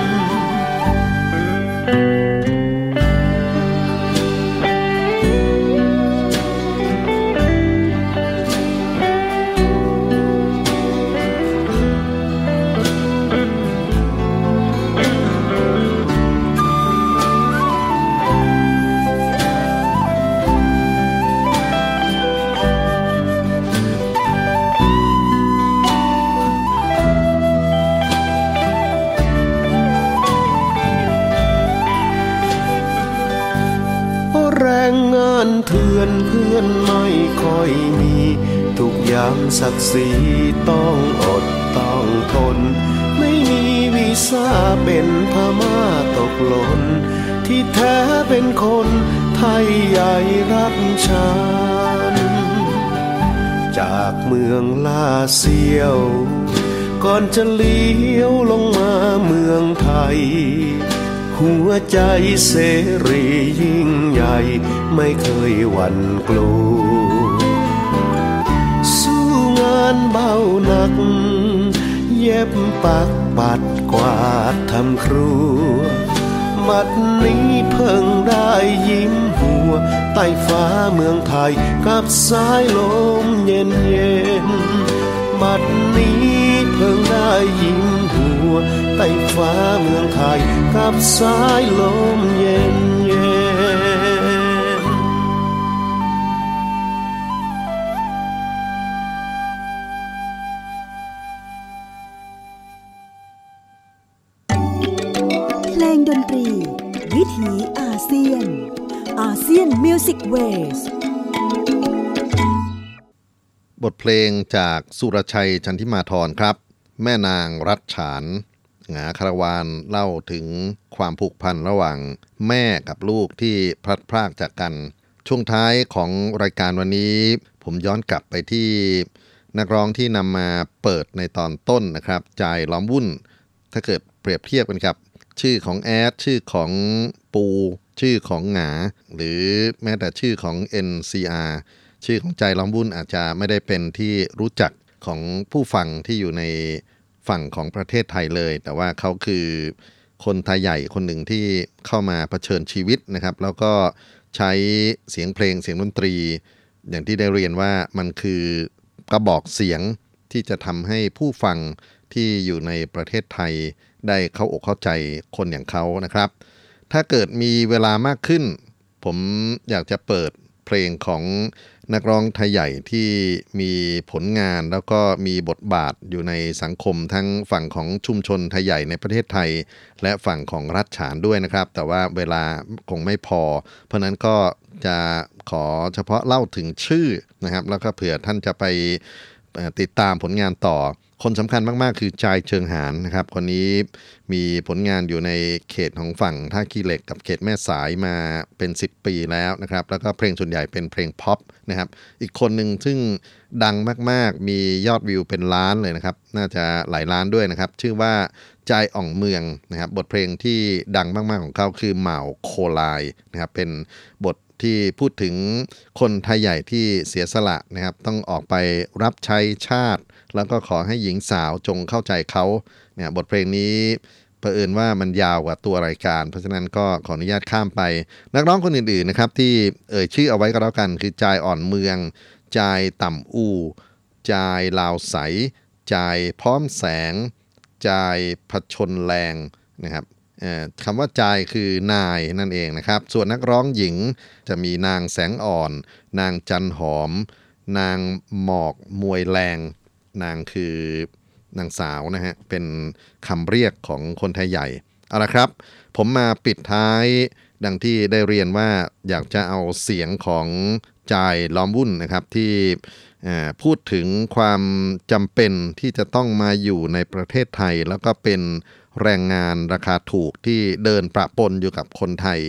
พื่อนไม่ค่อยมี ทุกยามศักดิ์ศรีต้องอดต้องทน ไม่มีวีซ่าเป็นพม่าตกหล่นที่แท้เป็นคนไทยใหญ่รัฐชานจากเมืองลาเซียว ก่อนจะเลี้ยวลงมาเมืองไทย หัวใจเสรียิ่งใหญ่ ไม่เคยหวั่นกลัว สู้งานเบาหนัก เย็บปักปัดกวาดทำครัว บัดนี้เพิ่งได้ยิ้มหัว ใต้ฟ้าเมืองไทยกับสายลมเย็นเย็นบัดนี้เพิ่งได้ยิ้มหัว ใต้ฟ้าเมืองไทยกับสายลมเย็นเย็น ยนมิวสิกเวสบทเพลงจากสุรชัยจันทิมาธรครับ แม่นางรัชฉานหงาคารวานเล่าถึงความผูกพันระหว่างแม่กับลูกที่พลัดพรากจากกัน ช่วงท้ายของรายการวันนี้ ผมย้อนกลับไปที่ นักร้องที่นำมาเปิดในตอนต้นนะครับ ใจล้อมวุ่น ถ้าเกิดเปรียบเทียบกันครับ ชื่อของแอดชื่อของปู ชื่อของหงา หรือแม้แต่ชื่อของ NCR ชื่อของใจล้อมวุ่นอาจจะไม่ได้เป็นที่รู้จักของผู้ฟังที่อยู่ในฝั่งของประเทศไทยเลย แต่ว่าเขาคือคนไทยใหญ่คนหนึ่งที่เข้ามาเผชิญชีวิตนะครับ แล้วก็ใช้เสียงเพลงเสียงดนตรี อย่างที่ได้เรียนว่ามันคือกระบอกเสียงที่จะทำให้ผู้ฟังที่อยู่ในประเทศไทยได้เข้าอกเข้าใจคนอย่างเขานะครับ ถ้าเกิดมีเวลามากขึ้น ผมอยากจะเปิดเพลงของนักร้องไทยใหญ่ที่มีผลงานแล้วก็มีบทบาทอยู่ในสังคมทั้งฝั่งของชุมชนไทยใหญ่ในประเทศไทย และฝั่งของรัฐฉานด้วยนะครับ แต่ว่าเวลาคงไม่พอ เพราะนั้นก็จะขอเฉพาะเล่าถึงชื่อนะครับ แล้วก็เผื่อท่านจะไปติดตามผลงานต่อ คนสำคัญมากๆ คือจายเชิงหานนะครับ คนนี้มีผลงานอยู่ในเขตของฝั่งท่าขี้เหล็กกับเขตแม่สายมาเป็น 10 ปีแล้วนะครับ แล้วก็เพลงส่วนใหญ่เป็นเพลงพ็อปนะครับ อีกคนหนึ่งซึ่งดังมากๆ มียอดวิวเป็นล้านเลยนะครับ น่าจะหลายล้านด้วยนะครับ ชื่อว่าจายอ่องเมืองนะครับ บทเพลงที่ดังมาก ๆ ของเขาคือเหมาโคลายนะครับ เป็นบท ที่พูดถึงคนไทยใหญ่ที่เสียสละนะครับ ต้องออกไปรับใช้ชาติ แล้วก็ขอให้หญิงสาวจงเข้าใจเขาเนี่ยบทเพลงนี้เผอิญว่ามันยาวกว่าตัวรายการ เพราะฉะนั้นก็ขออนุญาตข้ามไป นักร้องคนอื่นๆนะครับที่เอ่ยชื่อเอาไว้ก็แล้วกัน คือจายอ่อนเมือง จายต่ำอูจายลาวใส จายพร้อมแสง จายผชนแรงนะครับ คำว่าจายคือนายนั่นเองนะครับ ส่วนนักร้องหญิงจะมีนางแสงอ่อน นางจันหอม นางหมอกมวยแรง นางคือนางสาวนะฮะ เป็นคำเรียกของคนไทยใหญ่ เอาละครับ ผมมาปิดท้ายดังที่ได้เรียนว่าอยากจะเอาเสียงของจายล้อมวุ่นนะครับที่พูดถึงความจำเป็นที่จะต้องมาอยู่ในประเทศไทย แล้วก็เป็น แรงงานราคาถูกที่เดินประปนอยู่กับคนไทย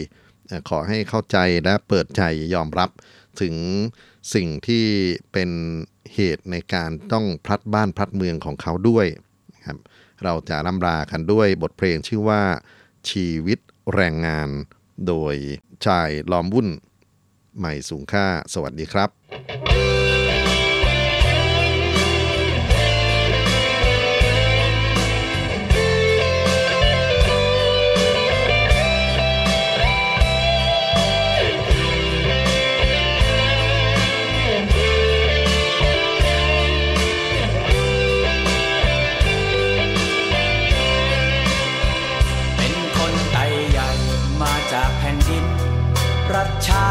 ขอให้เข้าใจและเปิดใจยอมรับถึงสิ่งที่เป็นเหตุในการต้องพลัดบ้านพลัดเมืองของเขาด้วยครับเราจะร่ำลากันด้วยบทเพลงชื่อว่า ชีวิตแรงงาน โดยชายล้อมวุ่น ใหม่สูงค่า สวัสดีครับ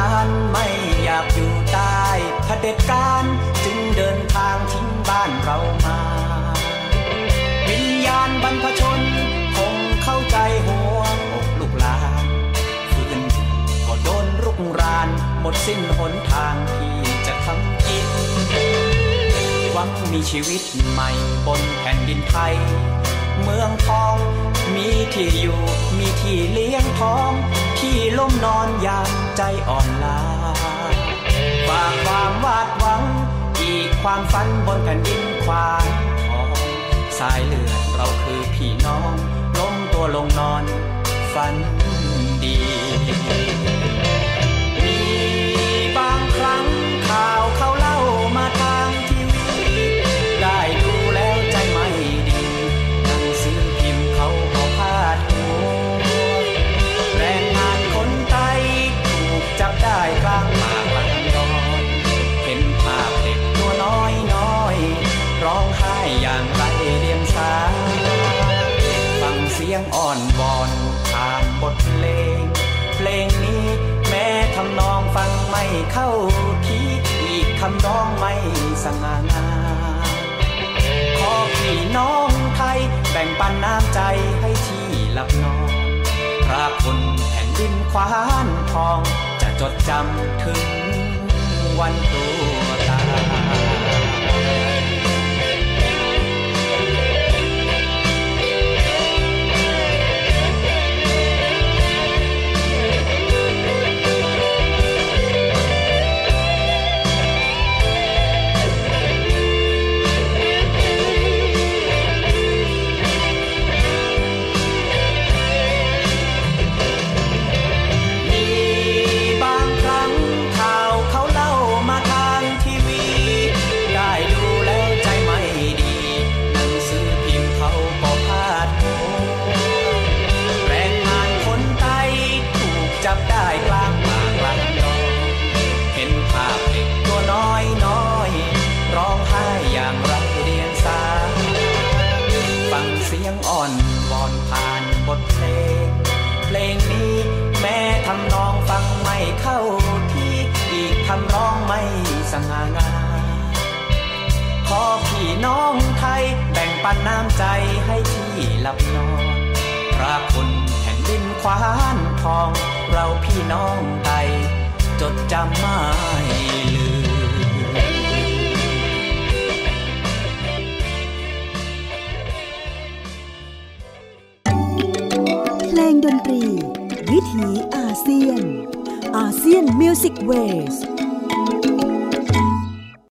านไม่อยากอยู่ใต้เผด็จการจึงเดินทางทิ้งบ้านเรามา วิญญาณบรรพชนคงเข้าใจหัวอกลูกหลานฟื้นดูก็โดนรุกราน หมดสิ้นหนทางที่จะทำกินหวังมีชีวิตใหม่บนแผ่นดินไทย เมืองทอง มีที่อยู่ มีที่เลี้ยงท้อง ที่ล้มนอนยามใจอ่อนล้าฝากความวาดหวัง อีกความฝันบนแผ่นดินควานทอง สายเลือดเราคือพี่น้อง ล้มตัวลงนอนฝันดี เข้าทีอีกคำร้องไม่สง่างามขอพี่น้องไทยแบ่งปันน้ำใจให้ที่หลับนอนพระคุณแผ่นดินควานทอง จะจดจำถึงวันตัวตาย สง่างามขอพี่น้องไทยแบ่งปันน้ำใจให้ที่หลับนอนพระคุณแผ่นดินควานทอง เราพี่น้องไทยจดจำไม่ลืมเพลงดนตรี วิถีอาเซียนอาเซียนมิวสิกเวส